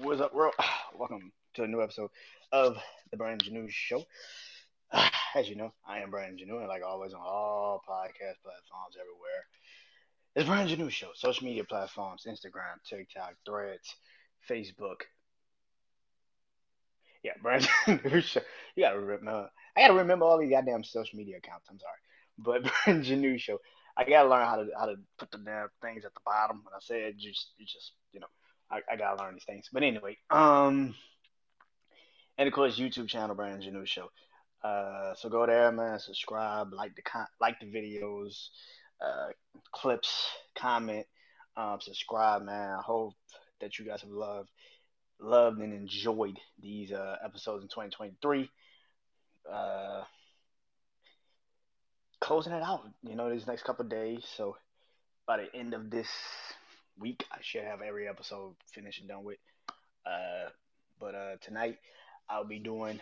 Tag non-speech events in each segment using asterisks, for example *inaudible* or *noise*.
What's up, world? *sighs* Welcome to a new episode of the Brandon Janeau Show. *sighs* As you know, I am Brandon Janeau, and like always on all podcast platforms everywhere. It's Brandon Janeau Show. Social media platforms: Instagram, TikTok, Threads, Facebook. Yeah, Brandon *laughs* Janeau Show. You gotta remember. I gotta remember all these goddamn social media accounts. I'm sorry, but *laughs* Brandon Janeau Show. I gotta learn how to how to put the damn things at the bottom. When I just you just know I, I gotta learn these things. But anyway, um, and of course YouTube channel Brandon Janeau Show. Uh, so go there, man. Subscribe, like the con- like the videos, uh, clips, comment, um, subscribe, man. I hope that you guys have loved, loved and enjoyed these uh, episodes in 2023. Uh, closing it out, you know, these next couple days. So by the end of this week, I should have every episode finished and done with. Uh, but uh, tonight I'll be doing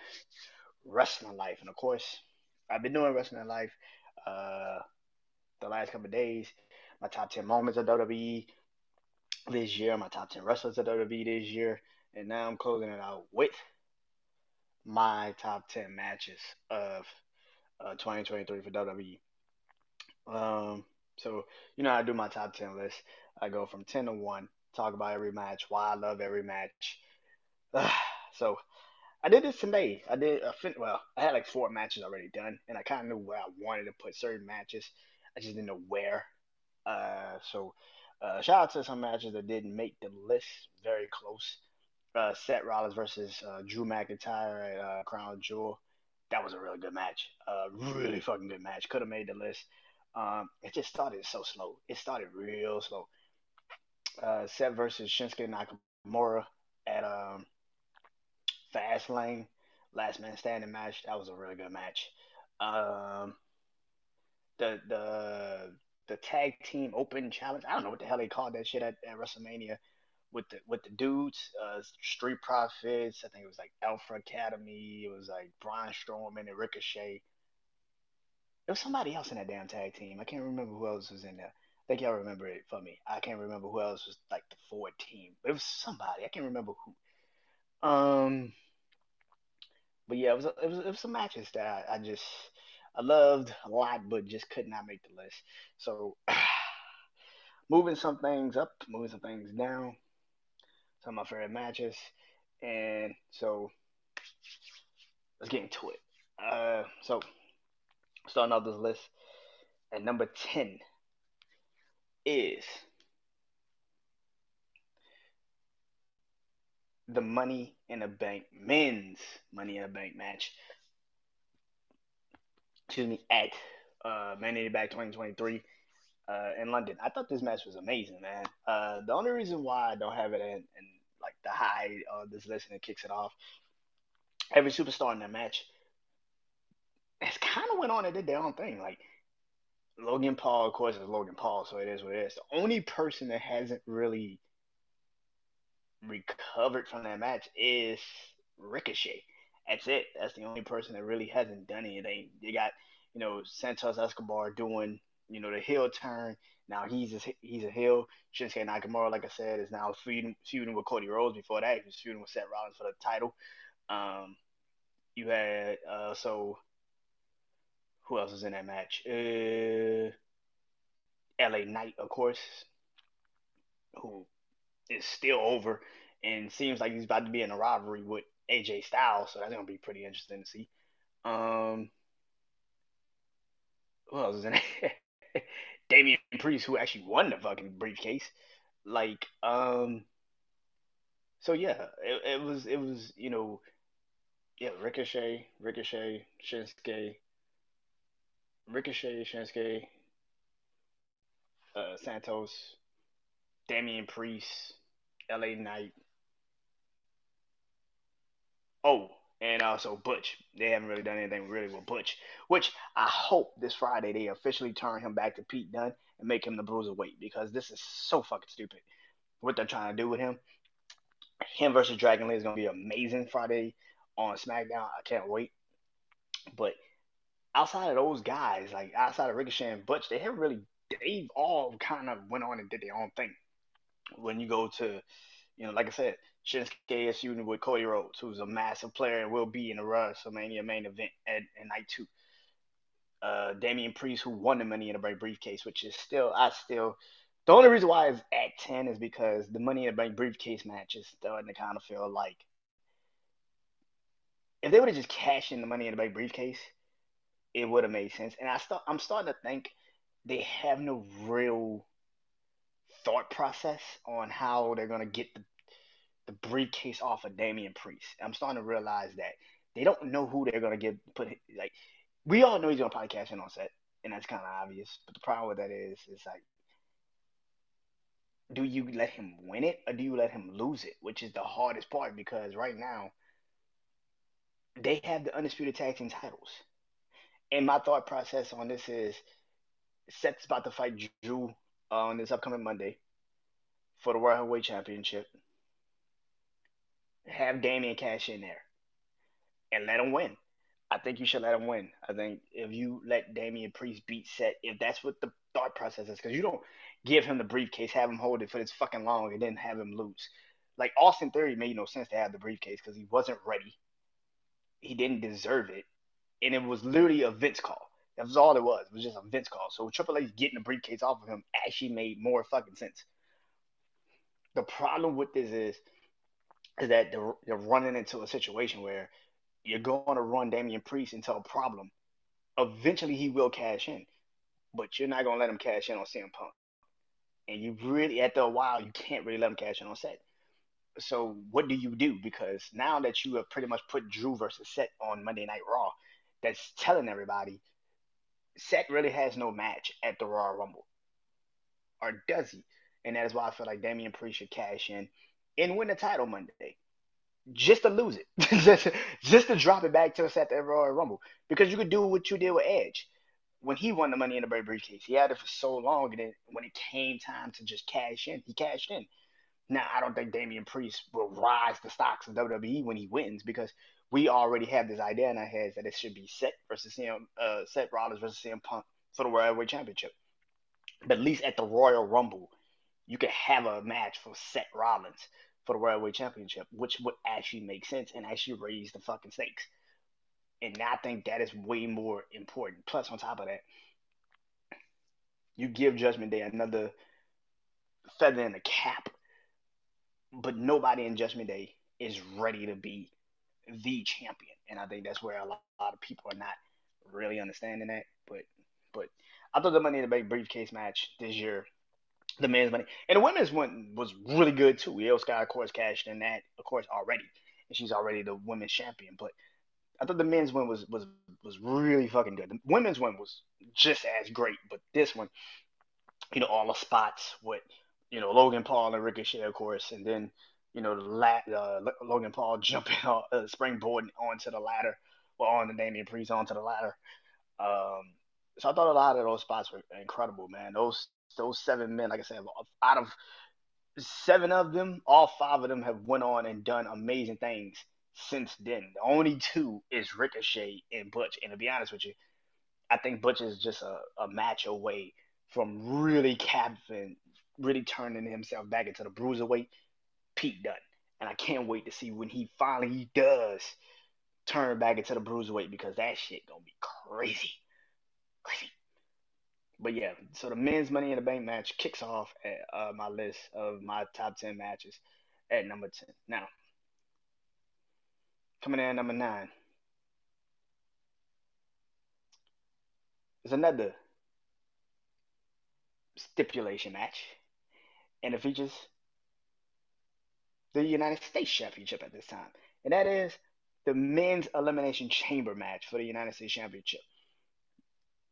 wrestling life, and of course, I've been doing wrestling life uh, the last couple days. My top ten moments of WWE this year, my top ten wrestlers of WWE this year, and now I'm closing it out with my top ten matches of uh, 2023 for WWE. Um, so you know I do my top ten list. I go from ten to one, talk about every match, why I love every match. so I did this today. I did a fin- well, I had like four matches already done, and I kind of knew where I wanted to put certain matches. I just didn't know where. Uh, so uh, shout out to some matches that didn't make the list. Very close. Uh, Seth Rollins versus uh, Drew McIntyre at uh, Crown Jewel. That was a really good match. Uh, really fucking good match. Could have made the list. Um, it just started so slow. It started real slow. Uh, Seth versus Shinsuke Nakamura at um, Fastlane, last man standing match. That was a really good match. Um, the the the tag team open challenge. I don't know what the hell they called that shit at, at WrestleMania with the with the dudes, uh, Street Profits. I think it was like Alpha Academy. It was like Braun Strowman and Ricochet. There was somebody else in that damn tag team. I can't remember who else was in there. Think y'all remember it for me. I can't remember who else was like the forward team. But it was somebody. I can't remember who. Um, but yeah, it was it was it was some matches that I, I just I loved a lot, but just could not make the list. So *sighs* moving some things up, moving some things down. Some of my favorite matches, and so let's get into it. Uh, so starting off this list at number ten is the Money in a Bank men's Money in a Bank match. Excuse me, at uh, Money in the Bank 2023 uh, in London. I thought this match was amazing, man. Uh, the only reason why I don't have it in, in like the high of this list and it kicks it off, every superstar in that match has kind of went on and did their own thing. Like Logan Paul, of course, is Logan Paul, so it is what it is. The only person that hasn't really recovered from that match is Ricochet. That's it. That's the only person that really hasn't done anything. They got, you know, Santos Escobar doing, you know, the heel turn. Now he's a, he's a heel. Shinsuke Nakamura, like I said, is now feuding, feuding with Cody Rhodes. Before that, he was feuding with Seth Rollins for the title. Um, you had uh, so who else was in that match? Uh, LA Knight, of course, who is still over and seems like he's about to be in a rivalry with AJ Styles, so that's gonna be pretty interesting to see. Um, who else is in it? *laughs* Damian Priest, who actually won the fucking briefcase. Like, um, so yeah, it, it was it was you know, yeah, Ricochet, Ricochet, Shinsuke, Ricochet, Shinsuke, uh, Santos, Damian Priest, LA Knight. Oh, and also Butch. They haven't really done anything really with Butch, which I hope this Friday they officially turn him back to Pete Dunne and make him the bruiserweight because this is so fucking stupid what they're trying to do with him. Him versus Dragon Lee is gonna be amazing Friday on SmackDown. I can't wait. But outside of those guys, like outside of Ricochet and Butch, they haven't really. They've all kind of went on and did their own thing. When you go to You know, like I said, Shinsuke is feuding with Cody Rhodes, who's a massive player and will be in the WrestleMania main event at, at night two. Uh, Damian Priest, who won the Money in the Bank briefcase, which is still, I still, the only reason why it's at 10 is because the Money in the Bank briefcase match is starting to kind of feel like if they would have just cashed in the Money in the Bank briefcase, it would have made sense. And I start, I'm starting to think they have no real thought process on how they're gonna get the the briefcase off of Damian Priest. I'm starting to realize that they don't know who they're gonna get put like. We all know he's gonna probably cash in on Seth, and that's kind of obvious. But the problem with that is, is like, do you let him win it or do you let him lose it? Which is the hardest part because right now they have the undisputed tag team titles. And my thought process on this is Seth's about to fight Drew uh, on this upcoming Monday for the World Heavyweight Championship. Have Damian cash in there and let him win. I think you should let him win. I think if you let Damian Priest beat Seth, if that's what the thought process is, because you don't give him the briefcase, have him hold it for this fucking long, and then have him lose. Like Austin Theory made no sense to have the briefcase because he wasn't ready. He didn't deserve it, and it was literally a Vince call. That was all it was. It was just a Vince call. So Triple H getting the briefcase off of him actually made more fucking sense. The problem with this is, is that they're, they're running into a situation where you're going to run Damian Priest into a problem. Eventually, he will cash in, but you're not going to let him cash in on CM Punk. And you really, after a while, you can't really let him cash in on Seth. So what do you do? Because now that you have pretty much put Drew versus Seth on Monday Night Raw, that's telling everybody Seth really has no match at the Royal Rumble. Or does he? And that is why I feel like Damian Priest should cash in and win the title Monday. Just to lose it. *laughs* just, just to drop it back to Seth at the Royal Rumble. Because you could do what you did with Edge. When he won the money in the briefcase, he had it for so long, and then when it came time to just cash in, he cashed in. Now, I don't think Damian Priest will rise the stocks of WWE when he wins because we already have this idea in our heads that it should be Seth versus CM, uh, Seth Rollins versus CM Punk for the World Heavyweight Championship. But at least at the Royal Rumble, you could have a match for Seth Rollins for the World Heavyweight Championship, which would actually make sense and actually raise the fucking stakes. And I think that is way more important. Plus, on top of that, you give Judgment Day another feather in the cap, but nobody in Judgment Day is ready to be the champion, and I think that's where a lot, a lot of people are not really understanding that. But but I thought the Money in the Bank briefcase match this year, the men's money and the women's one was really good too. Iyo Sky, of course, cashed in that, of course, already, and she's already the women's champion. But I thought the men's one was was was really fucking good. The women's one was just as great, but this one, you know, all the spots with you know Logan Paul and Ricochet, of course, and then you know, the uh, Logan Paul *laughs* jumping on, uh, springboarding onto the ladder, or on the Damian Priest onto the ladder. Um, so I thought a lot of those spots were incredible, man. Those those seven men, like I said, out of seven of them, all five of them have went on and done amazing things since then. The only two is Ricochet and Butch. And to be honest with you, I think Butch is just a, a match away from really capturing, really turning himself back into the bruiserweight Pete Dunne. And I can't wait to see when he finally does turn back into the bruiserweight because that shit gonna be crazy. Crazy. But yeah, so the men's Money in the Bank match kicks off at uh, my list of my top 10 matches at number 10. Now, coming in at number 9 is another stipulation match, and it features the United States Championship at this time, and that is the men's elimination chamber match for the United States Championship.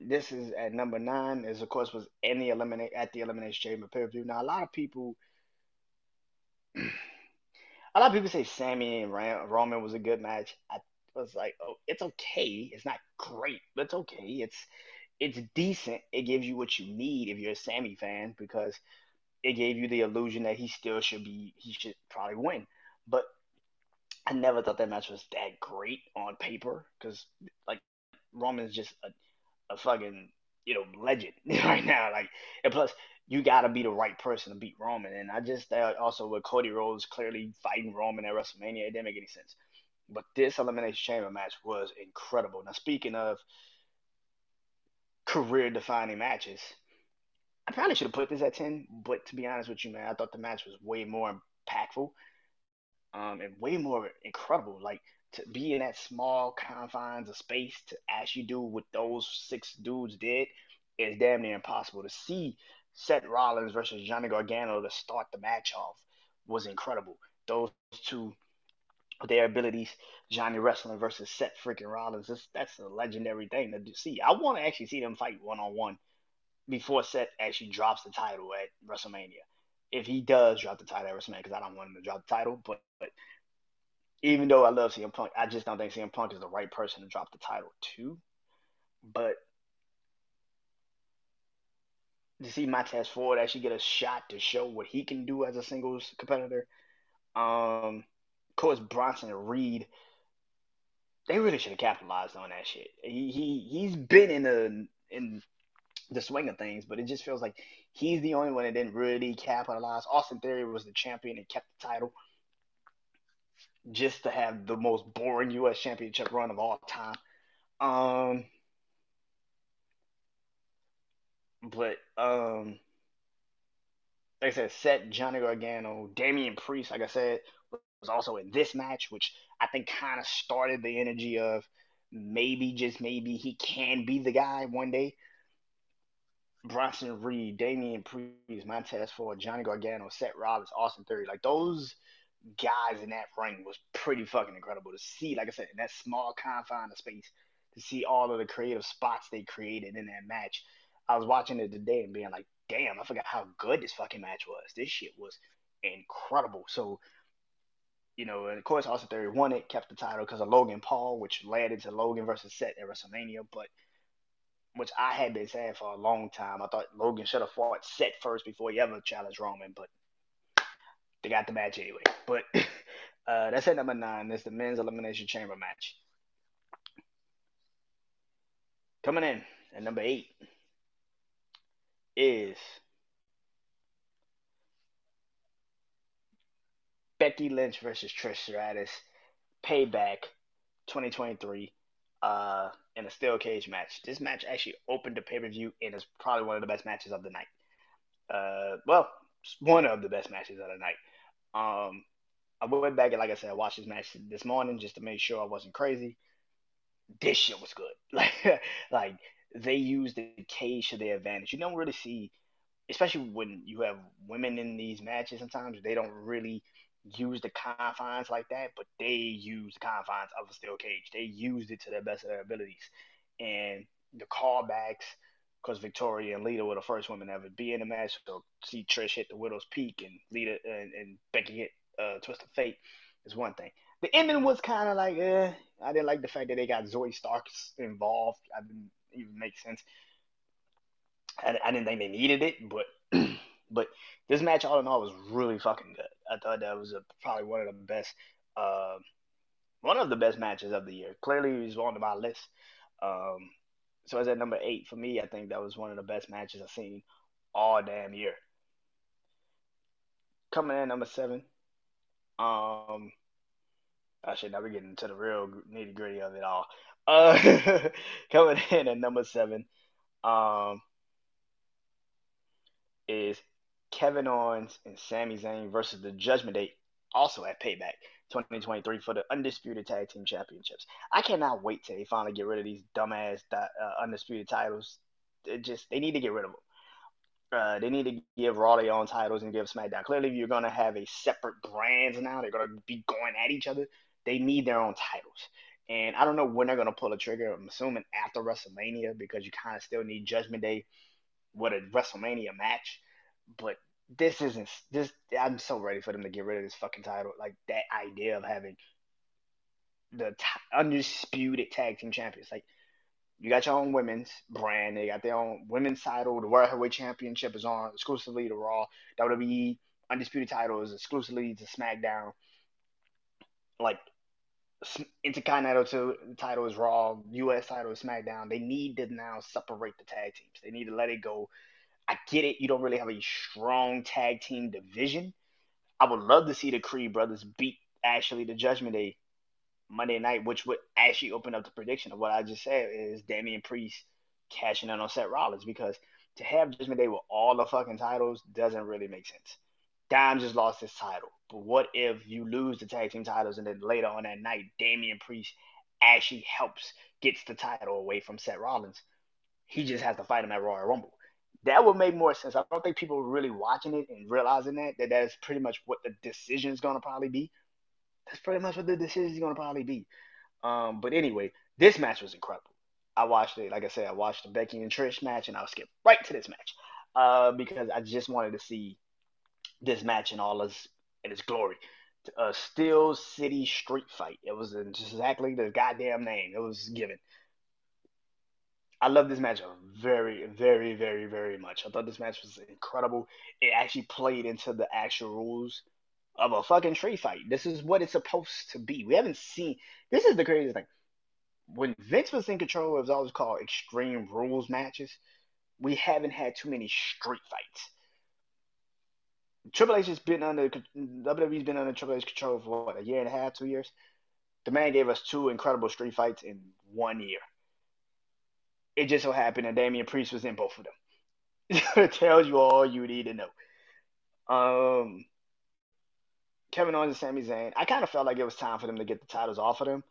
This is at number nine, as of course was in the eliminate at the elimination chamber pay per view. Now a lot of people, *clears throat* a lot of people say Sami and Roman was a good match. I was like, oh, it's okay. It's not great, but it's okay. It's it's decent. It gives you what you need if you're a Sami fan because it gave you the illusion that he still should be he should probably win. But I never thought that match was that great on paper because like Roman's just a, a fucking you know legend *laughs* right now. Like and plus you got to be the right person to beat Roman. And I just uh, also with Cody Rhodes clearly fighting Roman at WrestleMania, it didn't make any sense. But this Elimination Chamber match was incredible. Now, speaking of career defining matches, I probably should have put this at 10, but to be honest with you, man, I thought the match was way more impactful um, and way more incredible. Like, to be in that small confines of space to actually do what those six dudes did is damn near impossible. To see Seth Rollins versus Johnny Gargano to start the match off was incredible. Those two, their abilities, Johnny wrestling versus Seth freaking Rollins, that's, that's a legendary thing to see. I want to actually see them fight one on one before Seth actually drops the title at WrestleMania. If he does drop the title at WrestleMania, because I don't want him to drop the title, but, but even though I love CM Punk, I just don't think CM Punk is the right person to drop the title to. But to see Montez Ford actually get a shot to show what he can do as a singles competitor. Um, of course, Bronson Reed, they really should have capitalized on that shit. He he he's been in the in the swing of things, but it just feels like he's the only one that didn't really capitalize. Austin Theory was the champion and kept the title just to have the most boring U.S. championship run of all time. Um, but um, like I said, Seth Johnny Gargano, Damian Priest, like I said, was also in this match, which I think kind of started the energy of maybe, just maybe, he can be the guy one day. Bronson Reed, Damian Priest, Montez Ford, Johnny Gargano, Seth Rollins, Austin Theory, like those guys in that ring was pretty fucking incredible to see. Like I said, in that small confine of space, to see all of the creative spots they created in that match I was watching it today and being like, damn, I forgot how good this fucking match was. This shit was incredible. So, you know, and of course, Austin Theory won it, kept the title because of Logan Paul, which led into Logan versus Seth at WrestleMania. But which I had been saying for a long time. I thought Logan should have fought Seth first before he ever challenged Roman, but they got the match anyway. But *laughs* uh, that's at number nine. That's the men's elimination chamber match. Coming in at number eight is Becky Lynch versus Trish Stratus, Payback, 2023, uh, in a steel cage match. This match actually opened the pay per view and is probably one of the best matches of the night. Uh, well, one of the best matches of the night. Um, I went back and, like I said, I watched this match this morning just to make sure I wasn't crazy. This shit was good. *laughs* Like, like they use the cage to their advantage. You don't really see, especially when you have women in these matches. Sometimes they don't really use the confines like that, but they use the confines of a steel cage. They used it to the best of their abilities, and the callbacks. Because Victoria and Lita were the first women ever be in the match, so see Trish hit the Widow's Peak and Lita and, and Becky hit uh, Twist of Fate is one thing. The ending was kind of like, eh, I didn't like the fact that they got Zoey Starks involved. I didn't even make sense. I, I didn't think they needed it, but *clears throat* but this match all in all was really fucking good. I thought that was a, probably one of the best, uh, one of the best matches of the year. Clearly, he was on my list. Um, so as at number eight for me, I think that was one of the best matches I've seen all damn year. Coming in number seven, um, now we're getting to the real nitty gritty of it all. Uh, *laughs* coming in at number seven, um, is Kevin Owens and Sami Zayn versus the Judgment Day, also at Payback 2023 for the Undisputed Tag Team Championships. I cannot wait till they finally get rid of these dumbass uh, undisputed titles. It just they need to get rid of them. Uh, they need to give Raw their own titles and give SmackDown. Clearly, if you're going to have a separate brands now, they're going to be going at each other. They need their own titles. And I don't know when they're going to pull a trigger. I'm assuming after WrestleMania because you kind of still need Judgment Day with a WrestleMania match. But this isn't this. I'm so ready for them to get rid of this fucking title. Like that idea of having the t- undisputed tag team champions. Like you got your own women's brand. They got their own women's title. The World Heavyweight Championship is on exclusively to Raw. WWE undisputed title is exclusively to SmackDown. Like Intercontinental title is Raw, U.S. title is SmackDown. They need to now separate the tag teams. They need to let it go. I get it. You don't really have a strong tag team division. I would love to see the Creed brothers beat actually the Judgment Day Monday night, which would actually open up the prediction of what I just said is Damian Priest cashing in on Seth Rollins because to have Judgment Day with all the fucking titles doesn't really make sense. Dime just lost his title. But what if you lose the tag team titles and then later on that night, Damian Priest actually helps, gets the title away from Seth Rollins? He just has to fight him at Royal Rumble. That would make more sense. I don't think people are really watching it and realizing that, that that's pretty much what the decision is going to probably be. That's pretty much what the decision is going to probably be. Um, but anyway, this match was incredible. I watched it, like I said, I watched the Becky and Trish match, and I'll skip right to this match uh, because I just wanted to see this match in all its in its glory. A Steel City Street Fight. It was exactly the goddamn name. It was given. I love this match very, very, very, very much. I thought this match was incredible. It actually played into the actual rules of a fucking street fight. This is what it's supposed to be. We haven't seen. This is the craziest thing. When Vince was in control, it was always called Extreme Rules matches. We haven't had too many street fights. Triple H has been under WWE's been under Triple H control for what a year and a half, two years. The man gave us two incredible street fights in one year. It just so happened that Damian Priest was in both of them. *laughs* it tells you all you need to know. Um, Kevin Owens and Sami Zayn. I kind of felt like it was time for them to get the titles off of them.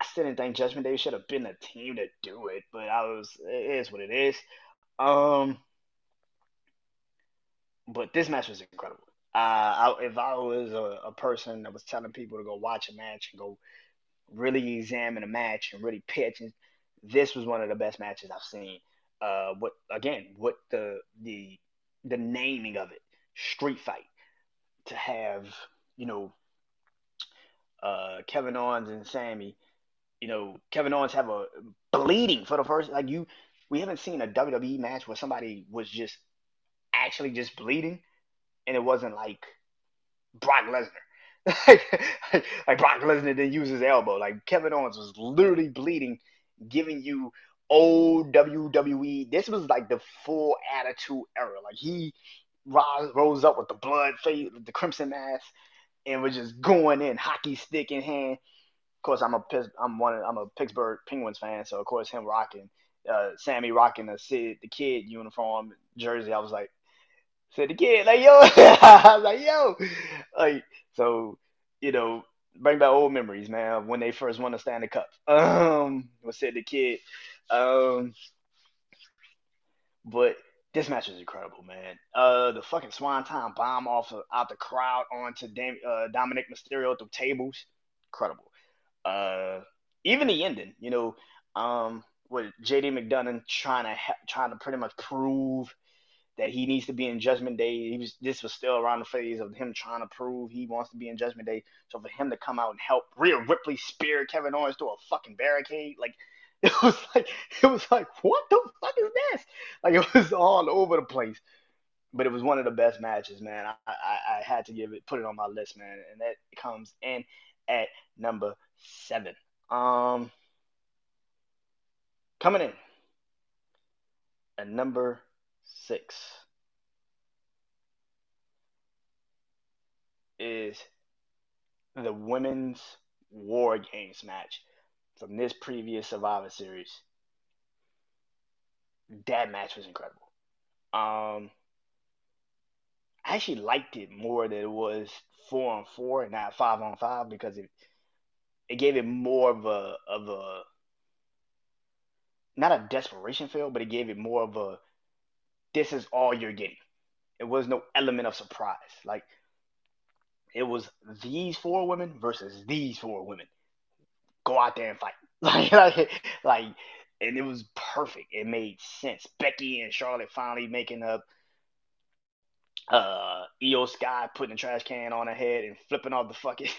I still didn't think Judgment Day should have been the team to do it, but I was. It is what it is. Um, but this match was incredible. Uh, I, if I was a, a, person that was telling people to go watch a match and go really examine a match and really pay attention, this was one of the best matches I've seen. Uh, what again? What the the the naming of it, street fight, to have you know uh, Kevin Owens and Sami, you know Kevin Owens have a bleeding for the first like you. We haven't seen a WWE match where somebody was just actually just bleeding, and it wasn't like Brock Lesnar. *laughs* like, like Brock Lesnar didn't use his elbow. Like Kevin Owens was literally bleeding, giving you old WWE. This was like the full attitude era. Like he rose up with the blood face, the crimson mask, and was just going in, hockey stick in hand. Of course, I'm a I'm one I'm a Pittsburgh Penguins fan, so of course him rocking, uh, Sami rocking the Sid the Kid uniform jersey. I was like, Sid the Kid, like, yo, *laughs* I was like, yo, like, so, you know, bring back old memories, man, when they first won the Stanley Cup. *laughs* Um, was Sid the Kid. Um, but this match was incredible, man. Uh, the fucking Swanton bomb off of, out the crowd onto Dam- uh, Dominik Mysterio through tables, incredible. Uh, even the ending, you know, um, with JD McDonagh trying to ha- trying to pretty much prove that he needs to be in Judgment Day. He was this was still around the phase of him trying to prove he wants to be in Judgment Day. So for him to come out and help Rhea Ripley spear Kevin Owens through a fucking barricade, like *laughs* it was like it was like what the fuck is this? Like it was all over the place. But it was one of the best matches, man. I, I, I had to give it, put it on my list, man, and that comes in at number seven. Um, coming in at number six is the women's War Games match from this previous Survivor Series. That match was incredible. Um, I actually liked it more that it was four on four and not five on five because it it gave it more of a of a not a desperation feel, but it gave it more of a this is all you're getting. It was no element of surprise. Like it was these four women versus these four women. Go out there and fight. *laughs* Like, like, like and it was perfect. It made sense. Becky and Charlotte finally making up. Uh, Iyo Sky putting a trash can on her head and flipping off the fucking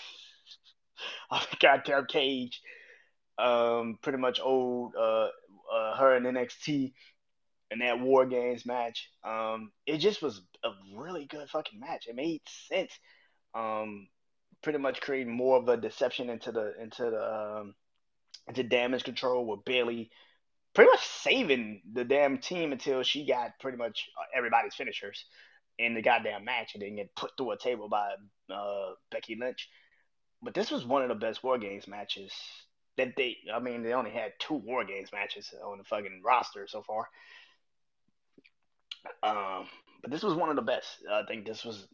*laughs* off the goddamn cage. Um, pretty much old uh, uh her in NXT in that War Games match. Um, it just was a really good fucking match. It made sense. Um, pretty much creating more of a deception into the into the um, into damage control with Bayley pretty much saving the damn team until she got pretty much uh, everybody's finishers in the goddamn match and then get put through a table by uh, Becky Lynch. But this was one of the best War Games matches that they. I mean, they only had two War Games matches on the fucking roster so far. Um, but this was one of the best. I think this was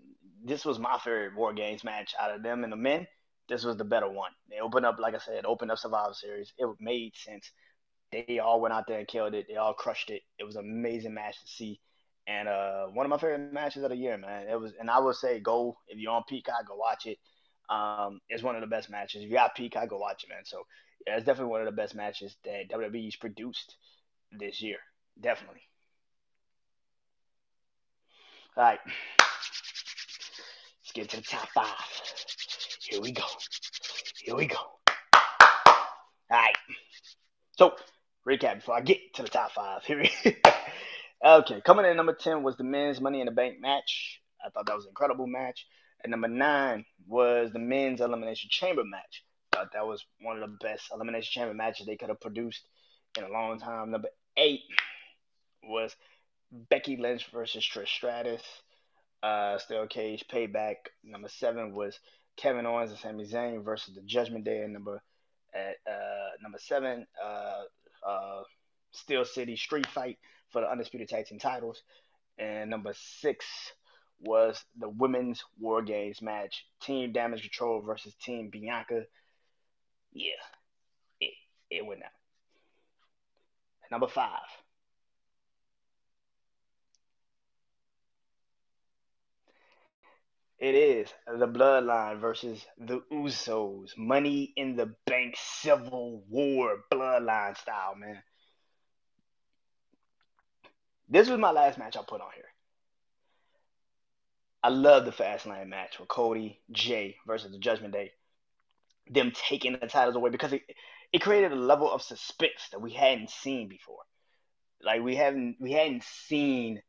this was my favorite War Games match out of them and the men. This was the better one. They opened up, like I said, opened up Survivor Series. It made sense. They all went out there and killed it. They all crushed it. It was an amazing match to see, and uh, one of my favorite matches of the year, man. It was, and I would say, go if you're on Peacock, go watch it. Um, it's one of the best matches. If you got Peacock, go watch it, man. So yeah, it's definitely one of the best matches that WWE's produced this year. Definitely. All right. Let's get to the top five. Here we go. Here we go. All right. So, recap before I get to the top five. *laughs* Here we Okay, coming in number 10 was the men's Money in the Bank match. I thought that was an incredible match. And number nine was the men's Elimination Chamber match. Thought that was one of the best Elimination Chamber matches they could have produced in a long time. Number eight was Becky Lynch versus Trish Stratus. Uh, Steel Cage Payback. Number seven was Kevin Owens and Sami Zayn versus the Judgment Day. And number at uh, number seven, uh, uh, Steel City Street Fight for the Undisputed Tag Team titles. And number six was the women's War Games match. Team Damage Control versus Team Bianca. Yeah, it, it went out. Number five. It is the Bloodline versus the Usos. Money in the Bank Civil War Bloodline style, man. This was my last match I put on here. I love the Fastlane match with Cody, Jay versus the Judgment Day. Them taking the titles away because it, it created a level of suspense that we hadn't seen before. Like we haven't we hadn't seen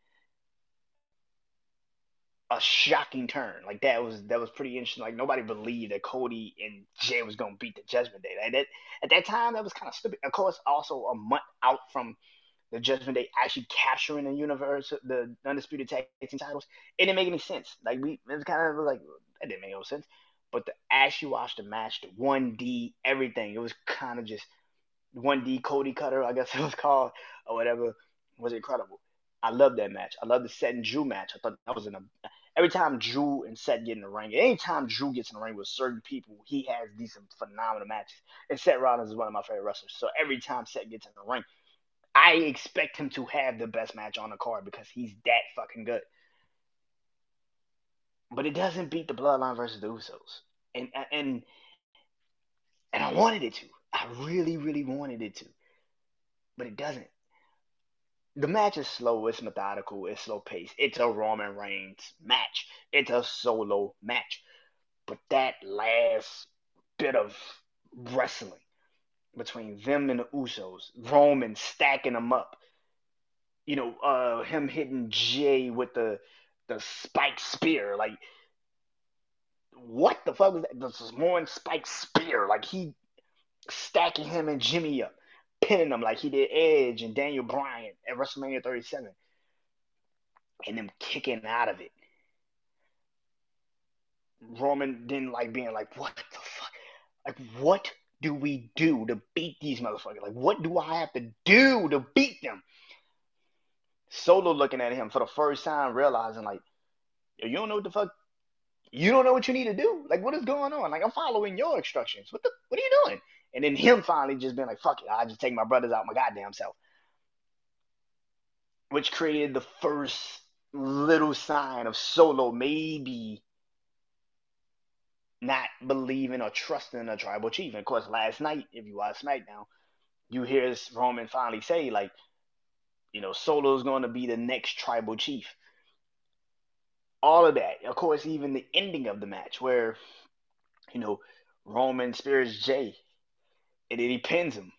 a shocking turn. Like that was that was pretty interesting. Like nobody believed that Cody and Jay was gonna beat the Judgment Day. Like that at that time that was kind of stupid. Of course, also a month out from the Judgment Day actually capturing the universe, the undisputed tag team titles. It didn't make any sense. Like we, it was kind of like that didn't make no sense. But the actually watch the match, the one D, everything, it was kind of just one D Cody Cutter, I guess *laughs* it was called or whatever, was incredible. I love that match. I love the Seth and Drew match. I thought that was in a every time Drew and Seth get in the ring, anytime Drew gets in the ring with certain people, he has these phenomenal matches. And Seth Rollins is one of my favorite wrestlers. So every time Seth gets in the ring, I expect him to have the best match on the card because he's that fucking good. But it doesn't beat the Bloodline versus the Usos, and and and I wanted it to. I really, really wanted it to, but it doesn't. The match is slow. It's methodical. It's slow paced. It's a Roman Reigns match. It's a solo match, but that last bit of wrestling between them and the Usos. Roman stacking them up. You know, uh, him hitting Jay with the the spike spear. Like, what the fuck was that? The Samoan spike spear. Like he stacking him and Jimmy up, pinning them like he did Edge and Daniel Bryan at WrestleMania 37, and them kicking out of it. Roman didn't like being like, what the fuck? Like, what do we do to beat these motherfuckers? Like, what do I have to do to beat them? Solo looking at him for the first time, realizing, like, you don't know what the fuck, you don't know what you need to do. Like, what is going on? Like, I'm following your instructions. What the, what are you doing? And then him finally just being like, fuck it, I'll just take my brothers out my goddamn self. Which created the first little sign of Solo maybe not believing or trusting a tribal chief. And of course, last night, if you watch SmackDown, you hear Roman finally say, like, you know, Solo's going to be the next tribal chief. All of that. Of course, even the ending of the match where, you know, Roman spirits Jay and then he pins him.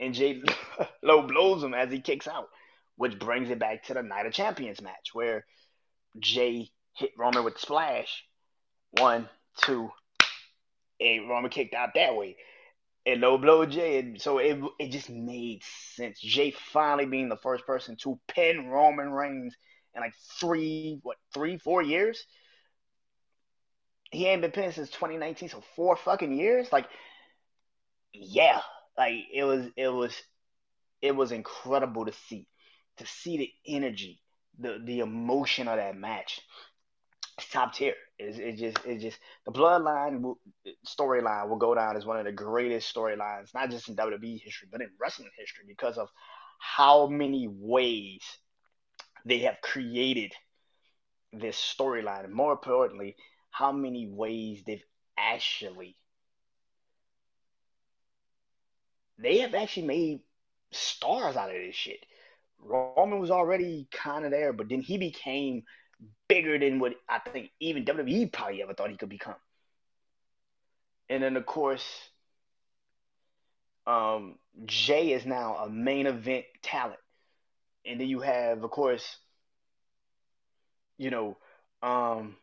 And Jay *laughs* low blows him as he kicks out, which brings it back to the Night of Champions match where Jay hit Roman with splash. One, two, and Roman kicked out that way. and low blow Jay, and so it it just made sense. Jay finally being the first person to pin Roman Reigns in like three, what, three, four years. He ain't been pinned since 2019, so four fucking years. Like, yeah, like it was, it was, it was incredible to see, to see the energy, the the emotion of that match. It's top tier. It's, it just, it just the bloodline storyline will go down as one of the greatest storylines, not just in WWE history, but in wrestling history, because of how many ways they have created this storyline. And more importantly, how many ways they've actually they have actually made stars out of this shit. Roman was already kind of there, but then he became bigger than what I think even WWE probably ever thought he could become. And then of course, um, Jay is now a main event talent. And then you have, of course, you know, um,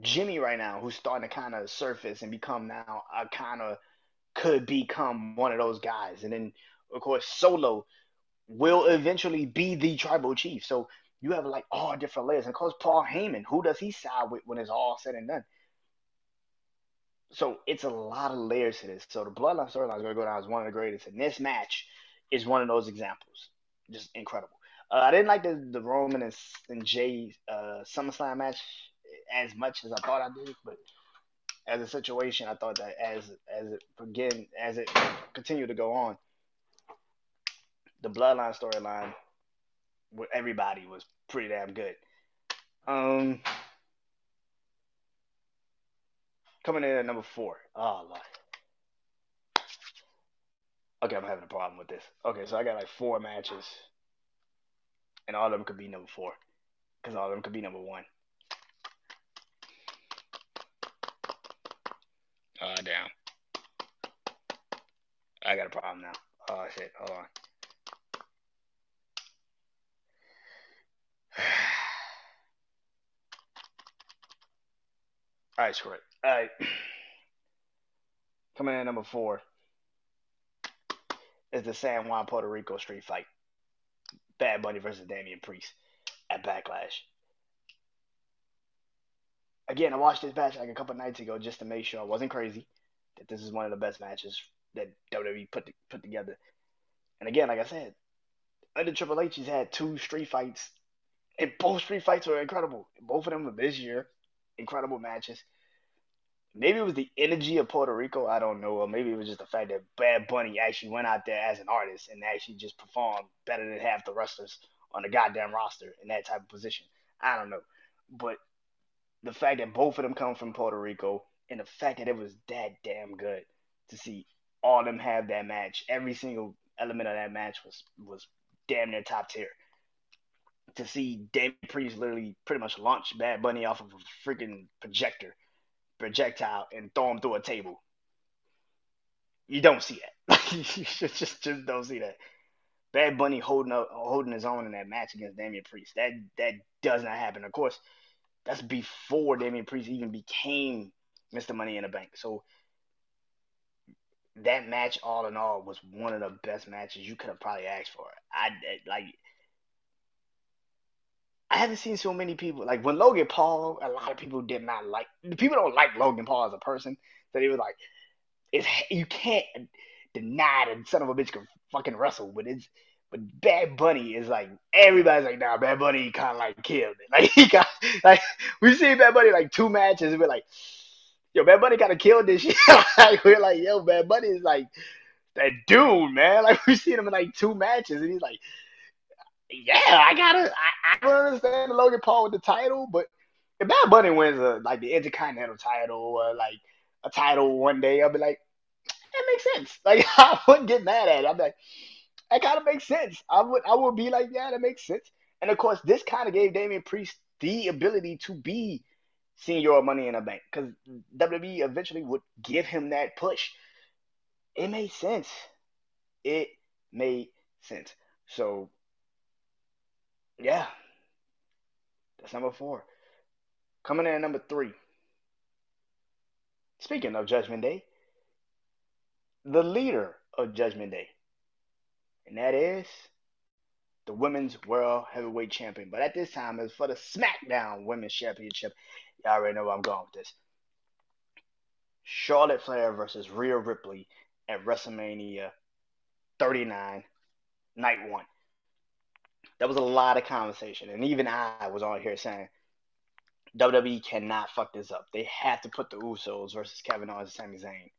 Jimmy right now, who's starting to kind of surface and become now a kind of could become one of those guys. And then, of course, Solo will eventually be the tribal chief. So you have like all different layers. And of course, Paul Heyman, who does he side with when it's all said and done? So it's a lot of layers to this. So the Bloodline storyline is going to go down as one of the greatest. And this match is one of those examples. Just incredible. Uh, I didn't like the, the Roman and, and Jay uh, SummerSlam match as much as I thought I did, but as a situation, I thought that as as it again as it continued to go on, the Bloodline storyline with everybody was pretty damn good. Um, coming in at number four. Oh Lord. Okay, I'm having a problem with this. Okay, so I got like four matches, and all of them could be number four, because all of them could be number one. Uh, damn. I got a problem now. Oh shit, hold on. *sighs* All right, screw it. All right. *clears throat* Coming in number four is the San Juan Puerto Rico street fight. Bad Bunny versus Damian Priest at Backlash. Again, I watched this match like a couple nights ago just to make sure I wasn't crazy. That this is one of the best matches that WWE put put together. And again, like I said, under Triple H, he's had two street fights, and both street fights were incredible. Both of them were this year, incredible matches. Maybe it was the energy of Puerto Rico. I don't know. Or maybe it was just the fact that Bad Bunny actually went out there as an artist and actually just performed better than half the wrestlers on the goddamn roster in that type of position. I don't know. But the fact that both of them come from Puerto Rico and the fact that it was that damn good to see all them have that match, every single element of that match was was damn near top tier. To see Damian Priest literally pretty much launch Bad Bunny off of a freaking projector, projectile, and throw him through a table. You don't see that. *laughs* you just, just just don't see that. Bad Bunny holding up, holding his own in that match against Damian Priest. That that does not happen. Of course, that's before Damian Priest even became Mr. Money in the Bank. So that match, all in all, was one of the best matches you could have probably asked for. I like. I haven't seen so many people like when Logan Paul. A lot of people did not like. People don't like Logan Paul as a person. So they was like, "It's you can't deny that son of a bitch can fucking wrestle, but it's." But Bad Bunny is like everybody's like, nah, Bad Bunny kind of like killed it. *laughs* Like he got *laughs* like we seen Bad Bunny like two matches, and we're like, yo, Bad Bunny kind of killed this *laughs* shit. like we're like, yo, Bad Bunny is like that dude, man. Like *laughs* we seen him in like two matches, and he's like, yeah, I gotta, I, I don't understand Logan Paul with the title, but if Bad Bunny wins a like the Intercontinental title or like a title one day, I'll be like, that makes sense. Like I wouldn't get mad at it. I'm like, that kind of makes sense. I would, I would be like, yeah, that makes sense. And of course, this kind of gave Damian Priest the ability to be Señor money in a bank because WWE eventually would give him that push. It made sense. It made sense. So, yeah, that's number four. Coming in at number three. Speaking of Judgment Day, the leader of Judgment Day, and that is the Women's World Heavyweight Champion. But at this time, it's for the SmackDown Women's Championship. Y'all already know where I'm going with this. Charlotte Flair versus Rhea Ripley at WrestleMania 39, night one. That was a lot of conversation, and even I was on here saying WWE cannot fuck this up. They have to put the Usos versus Kevin Owens and Sami Zayn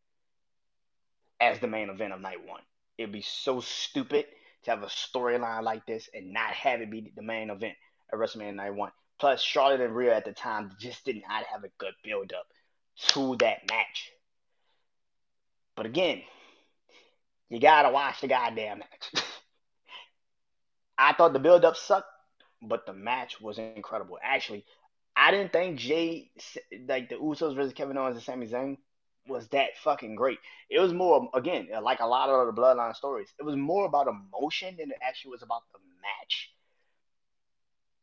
as the main event of night one. It'd be so stupid to have a storyline like this and not have it be the main event at WrestleMania Night One. Plus, Charlotte and Rhea at the time just did not have a good build up to that match. But again, you gotta watch the goddamn match. *laughs* I thought the build up sucked, but the match was incredible. Actually, I didn't think Jay like the Usos versus Kevin Owens and Sami Zayn was that fucking great. It was more again like a lot of the Bloodline stories. It was more about emotion than it actually was about the match.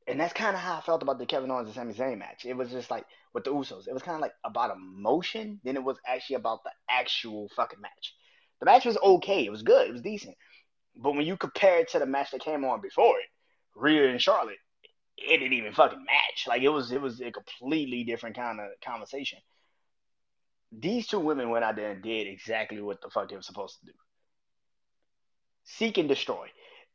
And that's kind of how I felt about the Kevin Owens and Sami Zayn match. It was just like with the Usos. It was kind of like about emotion than it was actually about the actual fucking match. The match was okay. It was good. It was decent. But when you compare it to the match that came on before it, Rhea and Charlotte, it didn't even fucking match. Like it was it was a completely different kind of conversation. These two women went out there and did exactly what the fuck they were supposed to do. Seek and destroy.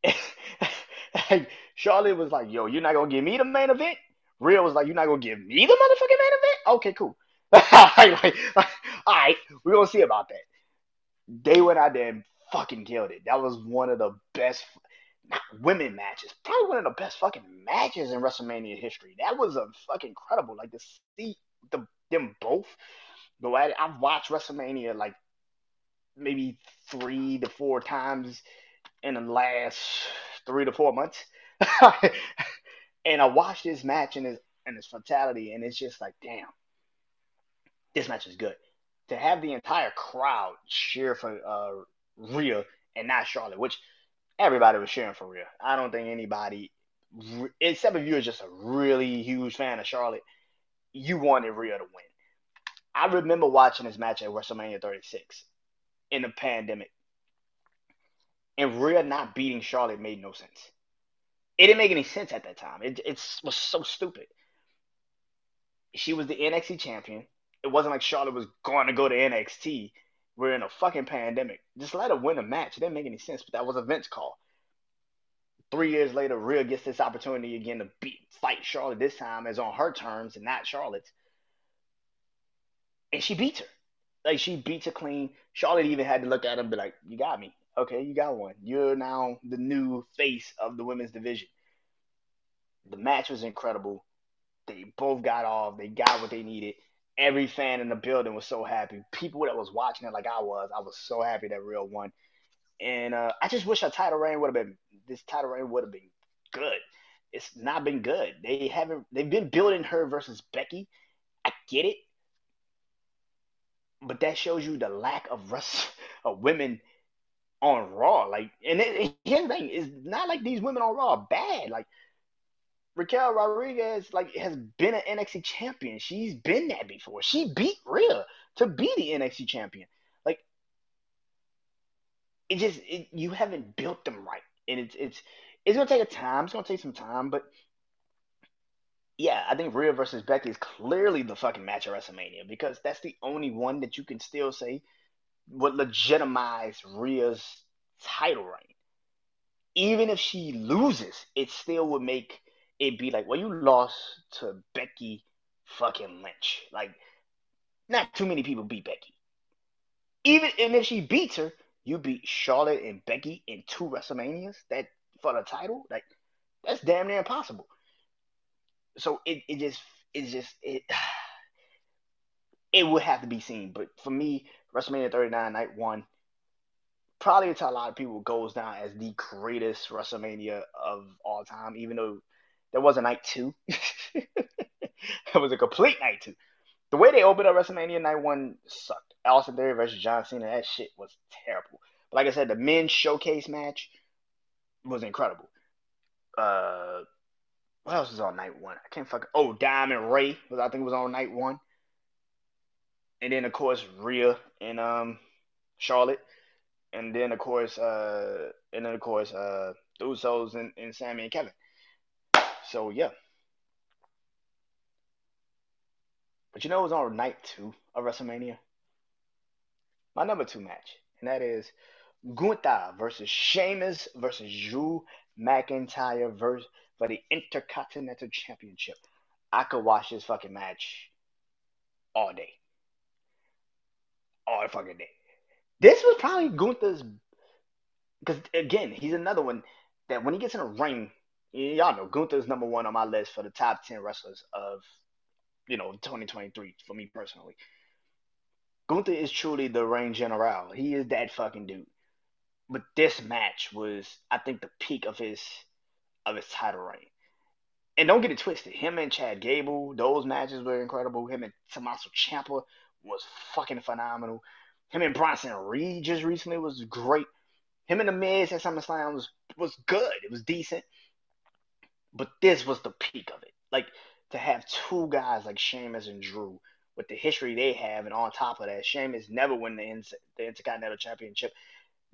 *laughs* and Charlotte was like, yo, you're not gonna give me the main event? Rhea was like, you're not gonna give me the motherfucking main event? Okay, cool. *laughs* *laughs* all right, we're gonna see about that. They went out there and fucking killed it. That was one of the best women matches. Probably one of the best fucking matches in WrestleMania history. That was a fucking incredible. Like to see the them both go at it. I've watched WrestleMania like maybe three to four times in the last three to four months. *laughs* and I watched this match and its and its fatality, and it's just like, damn, this match is good. To have the entire crowd cheer for uh, Rhea and not Charlotte, which everybody was cheering for Rhea. I don't think anybody, except if you're just a really huge fan of Charlotte, you wanted Rhea to win. I remember watching this match at WrestleMania 36 in the pandemic. And Rhea not beating Charlotte made no sense. It didn't make any sense at that time. It, it was so stupid. She was the NXT champion. It wasn't like Charlotte was going to go to NXT. We're in a fucking pandemic. Just let her win a match. It didn't make any sense, but that was a Vince call. Three years later, Rhea gets this opportunity again to beat fight Charlotte. This time as on her terms and not Charlotte's and she beats her. Like she beats her clean. Charlotte even had to look at him and be like, "You got me. Okay, you got one. You're now the new face of the women's division." The match was incredible. They both got off. They got what they needed. Every fan in the building was so happy. People that was watching it like I was, I was so happy that Rhea won. And uh, I just wish her title reign would have been this title reign would have been good. It's not been good. They haven't. They've been building her versus Becky. I get it but that shows you the lack of rest *laughs* of women on Raw. Like, and it, here's the thing: it's not like these women on Raw are bad. Like Raquel Rodriguez, like has been an NXT champion. She's been that before. She beat Rhea to be the NXT champion. Like, it just it, you haven't built them right, and it's it's it's gonna take a time. It's gonna take some time, but yeah, I think Rhea versus Becky is clearly the fucking match of WrestleMania because that's the only one that you can still say would legitimize Rhea's title reign. Even if she loses, it still would make it be like, well, you lost to Becky fucking Lynch. Like, not too many people beat Becky. Even and if she beats her, you beat Charlotte and Becky in two WrestleManias that for the title. Like, that's damn near impossible so it, it just it just it *sighs* it would have to be seen. But for me, WrestleMania 39 Night One probably to a lot of people goes down as the greatest WrestleMania of all time, even though there was a night two. *laughs* it was a complete night two. The way they opened up WrestleMania Night One sucked. Austin Theory versus John Cena, that shit was terrible. But like I said, the men's showcase match was incredible. Uh, what else was on night one? I can't fucking. Oh, Dom and Rey I think it was on night one. And then of course Rhea and um Charlotte, and then of course, uh, and then of course, uh, the Usos and, and Sami and Kevin. So yeah. But you know it was on night two of WrestleMania? My number two match, and that is Gunther versus Sheamus versus Drew McIntyre versus for the Intercontinental Championship. I could watch this fucking match all day. All fucking day. This was probably Gunther's because again, he's another one that when he gets in a ring, y'all know Gunther's number one on my list for the top ten wrestlers of you know 2023 for me personally. Gunther is truly the ring general. He is that fucking dude. But this match was, I think, the peak of his of his title reign. And don't get it twisted. Him and Chad Gable, those matches were incredible. Him and Tommaso Ciampa was fucking phenomenal. Him and Bronson Reed just recently was great. Him and the Miz at SummerSlam was was good. It was decent. But this was the peak of it. Like to have two guys like Sheamus and Drew with the history they have, and on top of that, Sheamus never won the, the Intercontinental Championship.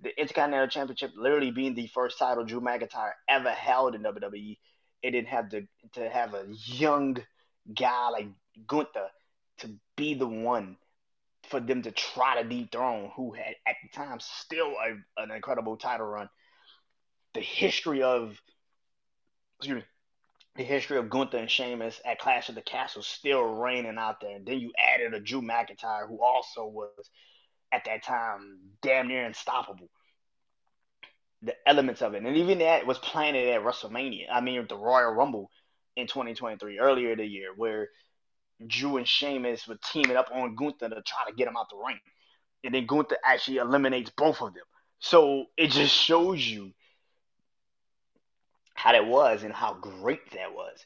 The Intercontinental Championship literally being the first title Drew McIntyre ever held in WWE. It didn't have to to have a young guy like Gunther to be the one for them to try to dethrone who had at the time still a, an incredible title run. The history of excuse me, the history of Gunther and Sheamus at Clash of the Castle still reigning out there. And then you added a Drew McIntyre who also was at that time damn near unstoppable. The elements of it, and even that was planted at WrestleMania. I mean, the Royal Rumble in 2023 earlier the year, where Drew and Sheamus were teaming up on Gunther to try to get him out the ring, and then Gunther actually eliminates both of them. So it just shows you how that was and how great that was.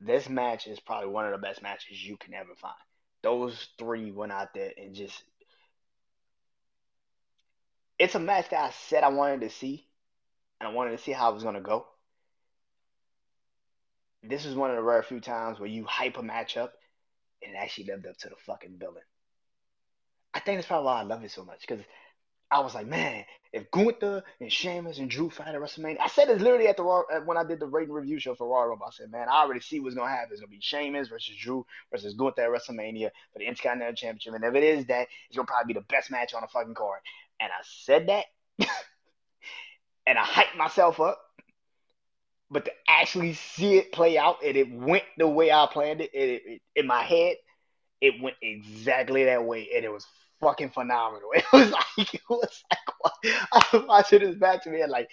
This match is probably one of the best matches you can ever find. Those three went out there and just. It's a match that I said I wanted to see, and I wanted to see how it was going to go. This is one of the rare few times where you hype a matchup and it actually lived up to the fucking billing. I think that's probably why I love it so much because I was like, man, if Gunther and Sheamus and Drew fight at WrestleMania, I said this literally at the Raw when I did the rating review show for Royal Rumble. I said, man, I already see what's gonna happen. It's gonna be Sheamus versus Drew versus Gunther at WrestleMania for the Intercontinental Championship, and if it is that, it's gonna probably be the best match on the fucking card. And I said that, *laughs* and I hyped myself up, but to actually see it play out and it went the way I planned it, it, it in my head, it went exactly that way, and it was fucking phenomenal. *laughs* It was like it was like *laughs* I was watching this match and man, like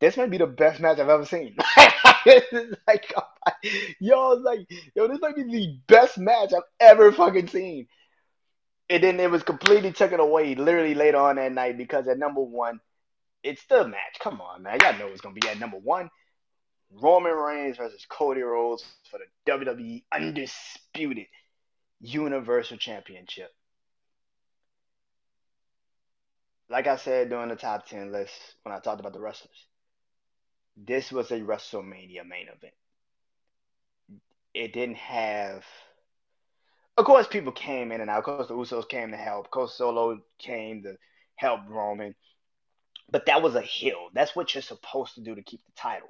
this might be the best match I've ever seen. *laughs* like yo, like yo, this might be the best match I've ever fucking seen. And then it was completely taken away literally later on that night because at number one, it's the match. Come on, man. Y'all know it's gonna be at number one. Roman Reigns versus Cody Rhodes for the WWE Undisputed Universal Championship like I said during the top 10 list when I talked about the wrestlers, this was a WrestleMania main event. It didn't have. Of course, people came in and out. Of course, the Usos came to help. Of course, Solo came to help Roman. But that was a hill. That's what you're supposed to do to keep the title.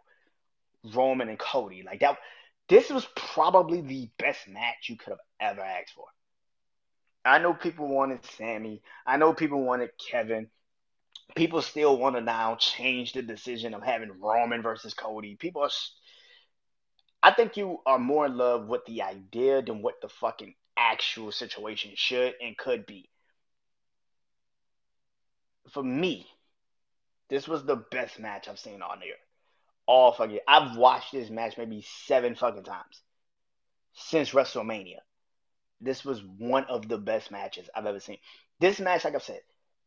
Roman and Cody. Like that. This was probably the best match you could have ever asked for. I know people wanted Sami. I know people wanted Kevin. People still want to now change the decision of having Roman versus Cody. People are. I think you are more in love with the idea than what the fucking actual situation should and could be. For me, this was the best match I've seen on there. All fucking. I've watched this match maybe seven fucking times since WrestleMania this was one of the best matches I've ever seen. This match, like I said,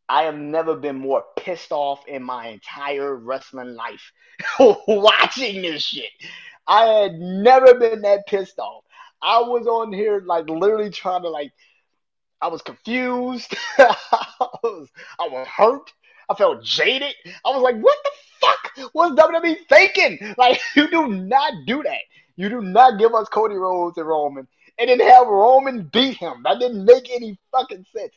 I have never been more pissed off in my entire wrestling life *laughs* watching this shit. I had never been that pissed off. I was on here like literally trying to like I was confused. *laughs* I was I was hurt. I felt jaded. I was like, what the fuck was WWE thinking? *laughs* Like, you do not do that. You do not give us Cody Rhodes and Roman and then have Roman beat him. That didn't make any fucking sense.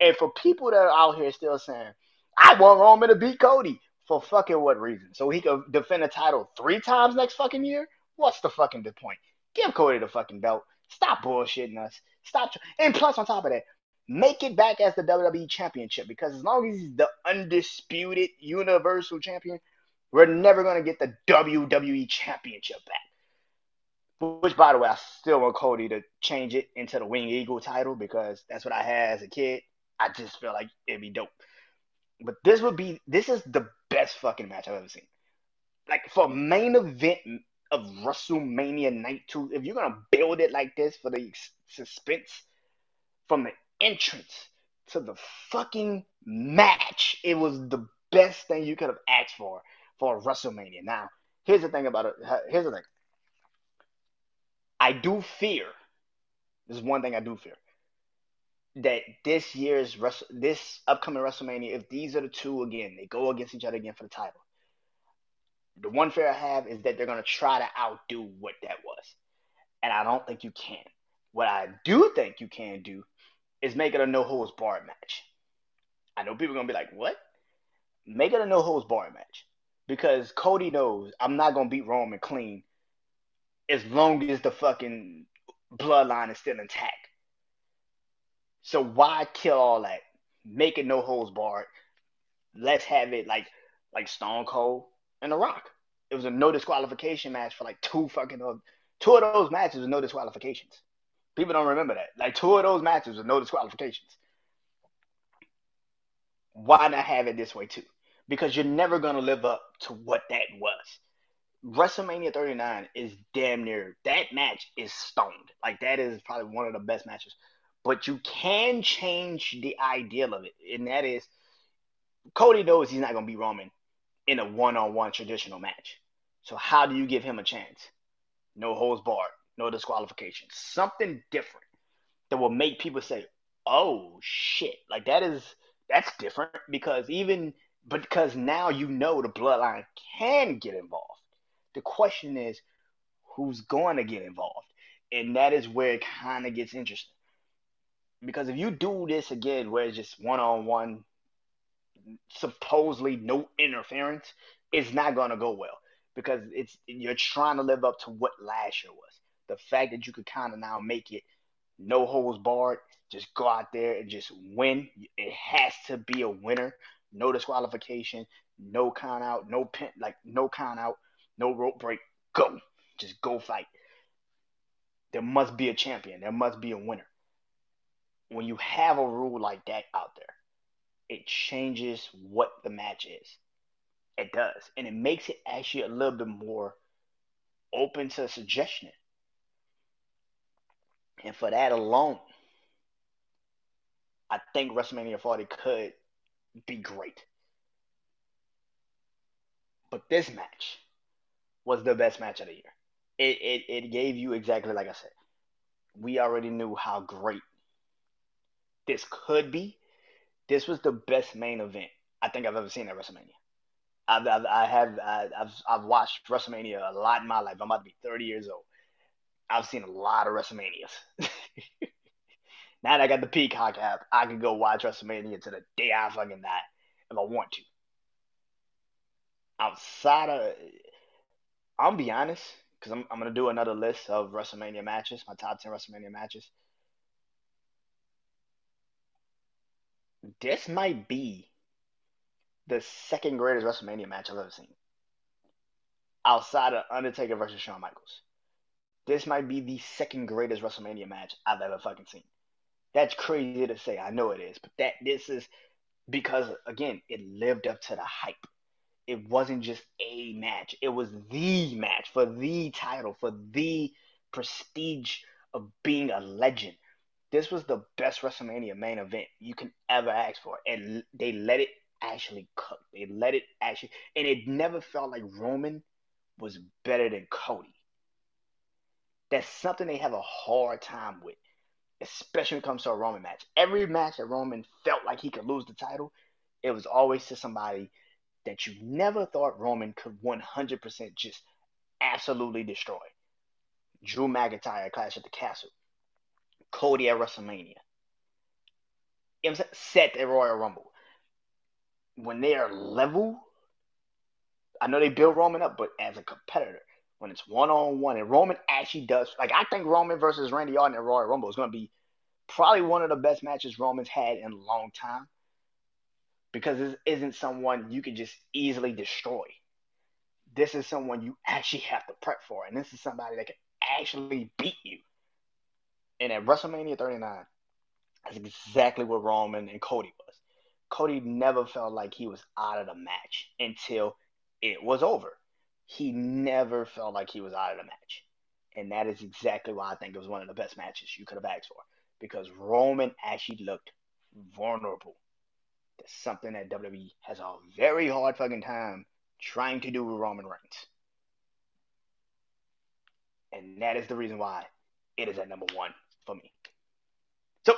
And for people that are out here still saying, I want Roman to beat Cody for fucking what reason? So he could defend the title three times next fucking year? What's the fucking point? Give Cody the fucking belt. Stop bullshitting us. Stop. And plus, on top of that, make it back as the WWE Championship because as long as he's the undisputed Universal Champion, we're never going to get the WWE Championship back. Which, by the way, I still want Cody to change it into the Wing Eagle title because that's what I had as a kid. I just feel like it'd be dope. But this would be this is the best fucking match I've ever seen. Like for main event of WrestleMania Night Two, if you're gonna build it like this for the suspense from the entrance to the fucking match, it was the best thing you could have asked for for WrestleMania. Now, here's the thing about it. Here's the thing. I do fear. This is one thing I do fear that this year's this upcoming WrestleMania, if these are the two again, they go against each other again for the title. The one fear I have is that they're gonna try to outdo what that was, and I don't think you can. What I do think you can do is make it a no holds barred match. I know people are gonna be like, "What?" Make it a no holds barred match because Cody knows I'm not gonna beat Roman clean as long as the fucking bloodline is still intact. So why kill all that? Make it no holds barred. Let's have it like like Stone Cold and The Rock. It was a no disqualification match for like two fucking two of those matches with no disqualifications. People don't remember that. Like two of those matches with no disqualifications. Why not have it this way too? Because you're never gonna live up to what that was. WrestleMania 39 is damn near that match is stoned. Like that is probably one of the best matches but you can change the ideal of it, and that is Cody knows he's not going to be Roman in a one-on-one traditional match. So how do you give him a chance? No holds barred, no disqualification, something different that will make people say, "Oh shit!" Like that is that's different because even because now you know the bloodline can get involved. The question is, who's going to get involved, and that is where it kind of gets interesting. Because if you do this again where it's just one on one, supposedly no interference, it's not gonna go well. Because it's you're trying to live up to what last year was. The fact that you could kind of now make it no holds barred, just go out there and just win. It has to be a winner, no disqualification, no count out, no pin, like no count out, no rope break. Go, just go fight. There must be a champion. There must be a winner when you have a rule like that out there, it changes what the match is. It does. And it makes it actually a little bit more open to suggestion. And for that alone, I think WrestleMania 40 could be great. But this match was the best match of the year. It, it, it gave you exactly like I said. We already knew how great this could be, this was the best main event I think I've ever seen at WrestleMania. I've, I've I have I've I've watched WrestleMania a lot in my life. I'm about to be 30 years old. I've seen a lot of WrestleManias. *laughs* now that I got the Peacock app, I can go watch WrestleMania to the day I fucking die if I want to. Outside of, I'll be honest, because I'm I'm gonna do another list of WrestleMania matches, my top 10 WrestleMania matches. this might be the second greatest WrestleMania match I've ever seen. Outside of Undertaker versus Shawn Michaels. This might be the second greatest WrestleMania match I've ever fucking seen. That's crazy to say. I know it is. But that this is because again, it lived up to the hype. It wasn't just a match. It was the match for the title, for the prestige of being a legend this was the best WrestleMania main event you can ever ask for, and they let it actually cook. They let it actually, and it never felt like Roman was better than Cody. That's something they have a hard time with, especially when it comes to a Roman match. Every match that Roman felt like he could lose the title, it was always to somebody that you never thought Roman could 100% just absolutely destroy. Drew McIntyre, Clash at the Castle. Cody at WrestleMania. you know Seth at Royal Rumble. When they are level, I know they build Roman up, but as a competitor, when it's one on one, and Roman actually does, like I think Roman versus Randy Orton at Royal Rumble is going to be probably one of the best matches Roman's had in a long time because this isn't someone you can just easily destroy. This is someone you actually have to prep for, and this is somebody that can actually beat you. And at WrestleMania 39, that's exactly what Roman and Cody was. Cody never felt like he was out of the match until it was over. He never felt like he was out of the match. And that is exactly why I think it was one of the best matches you could have asked for. Because Roman actually looked vulnerable. That's something that WWE has a very hard fucking time trying to do with Roman Reigns. And that is the reason why it is at number one for me. So,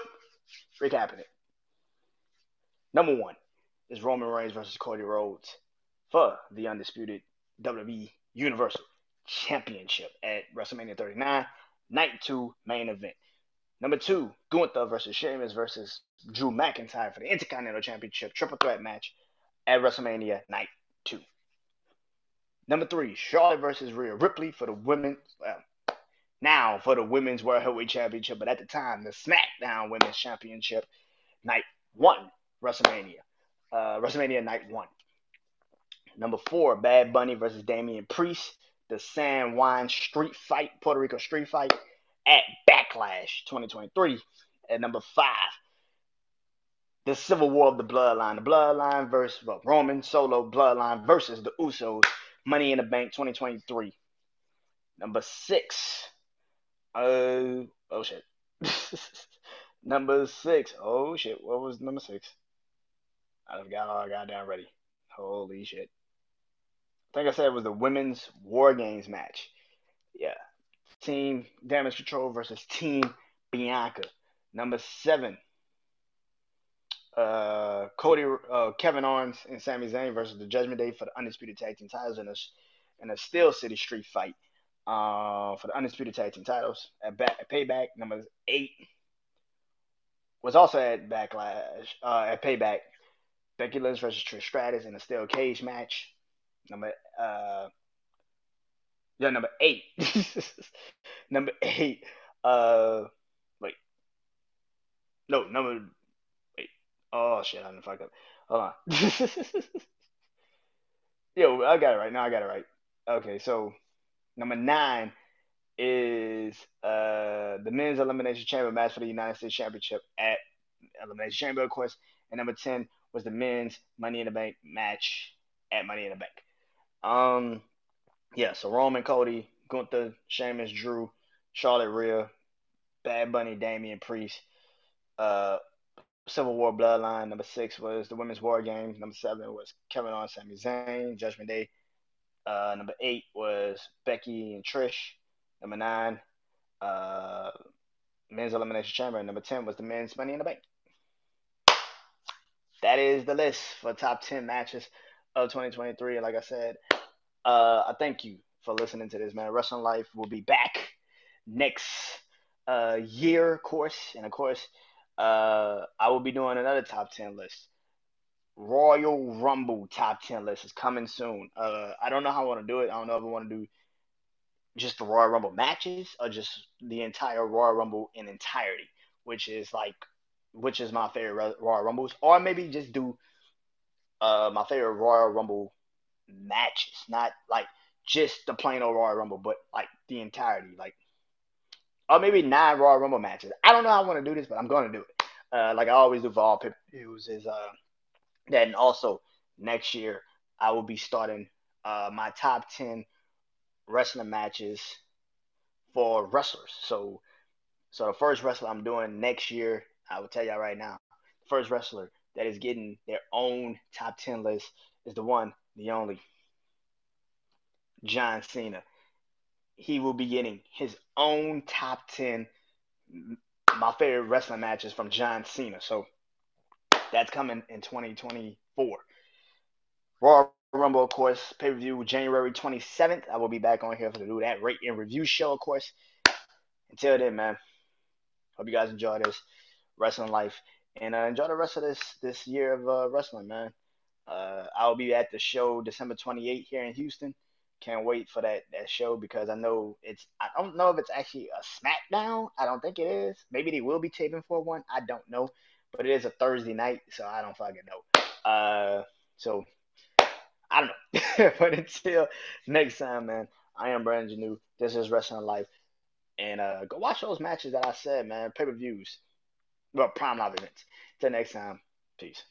recapping it. Number one is Roman Reigns versus Cody Rhodes for the undisputed WWE Universal Championship at WrestleMania 39, Night 2 main event. Number two, Gunther versus Sheamus versus Drew McIntyre for the Intercontinental Championship triple threat match at WrestleMania Night 2. Number three, Charlotte versus Rhea Ripley for the women's, well, now for the women's World Heavyweight Championship, but at the time, the SmackDown Women's Championship, night one, WrestleMania. Uh, WrestleMania night one. Number four, Bad Bunny versus Damian Priest, the San Juan Street Fight, Puerto Rico Street Fight at Backlash 2023. At number five, the Civil War of the Bloodline, the Bloodline versus well, Roman Solo Bloodline versus the Usos Money in the Bank 2023. Number six. Uh, oh shit. *laughs* number six. Oh shit. What was number six? I got all I got down ready. Holy shit. I think I said it was the women's War Games match. Yeah. Team Damage Control versus Team Bianca. Number seven uh, Cody, uh, Kevin Owens, and Sami Zayn versus the Judgment Day for the undisputed tag team titles in a in a Steel City Street fight uh, for the undisputed tag team titles at, back, at Payback. Number eight was also at Backlash uh, at Payback. Becky Lynch versus Trish Stratus in a steel cage match. Number uh, yeah, number eight. *laughs* number eight. Uh, wait. No, number Wait. Oh shit, I didn't fuck up. Hold on. *laughs* Yo, I got it right. Now I got it right. Okay, so number nine is uh the men's elimination chamber match for the United States Championship at Elimination Chamber, of course. And number ten was the men's Money in the Bank match at Money in the Bank. Um, yeah. So Roman, Cody, Gunther, Sheamus, Drew, Charlotte, Rhea, Bad Bunny, Damian Priest, uh, Civil War Bloodline. Number six was the Women's War Games. Number seven was Kevin Owens, Sami Zayn, Judgment Day. Uh, number eight was Becky and Trish. Number nine, uh, Men's Elimination Chamber. Number ten was the Men's Money in the Bank. That is the list for top ten matches of 2023. Like I said, uh, I thank you for listening to this, man. Wrestling Life will be back next uh, year, of course, and of course uh, I will be doing another top 10 list. Royal Rumble top 10 list is coming soon. Uh, I don't know how I want to do it. I don't know if I want to do just the Royal Rumble matches or just the entire Royal Rumble in entirety, which is like, which is my favorite Royal Rumbles, or maybe just do uh, my favorite Royal Rumble matches, not like just the plain old Royal Rumble, but like the entirety, like or maybe nine Royal Rumble matches. I don't know how I want to do this, but I'm going to do it. Uh, like I always do for all pay views. Is uh, that and also next year I will be starting uh, my top ten wrestling matches for wrestlers. So, so the first wrestler I'm doing next year, I will tell y'all right now, the first wrestler that is getting their own top ten list is the one, the only, John Cena he will be getting his own top 10 my favorite wrestling matches from John Cena. So that's coming in 2024. Royal Rumble, of course, pay per view January 27th. I will be back on here to do that rate and review show, of course. Until then, man, hope you guys enjoy this wrestling life and uh, enjoy the rest of this this year of uh, wrestling, man. Uh, I'll be at the show December 28th here in Houston. Can't wait for that that show because I know it's. I don't know if it's actually a SmackDown. I don't think it is. Maybe they will be taping for one. I don't know, but it is a Thursday night, so I don't fucking know. Uh, so I don't know. *laughs* but until next time, man. I am Brandon Janeau. This is Wrestling Life. And uh, go watch those matches that I said, man. Pay per views. Well, prime live events. Till next time. Peace.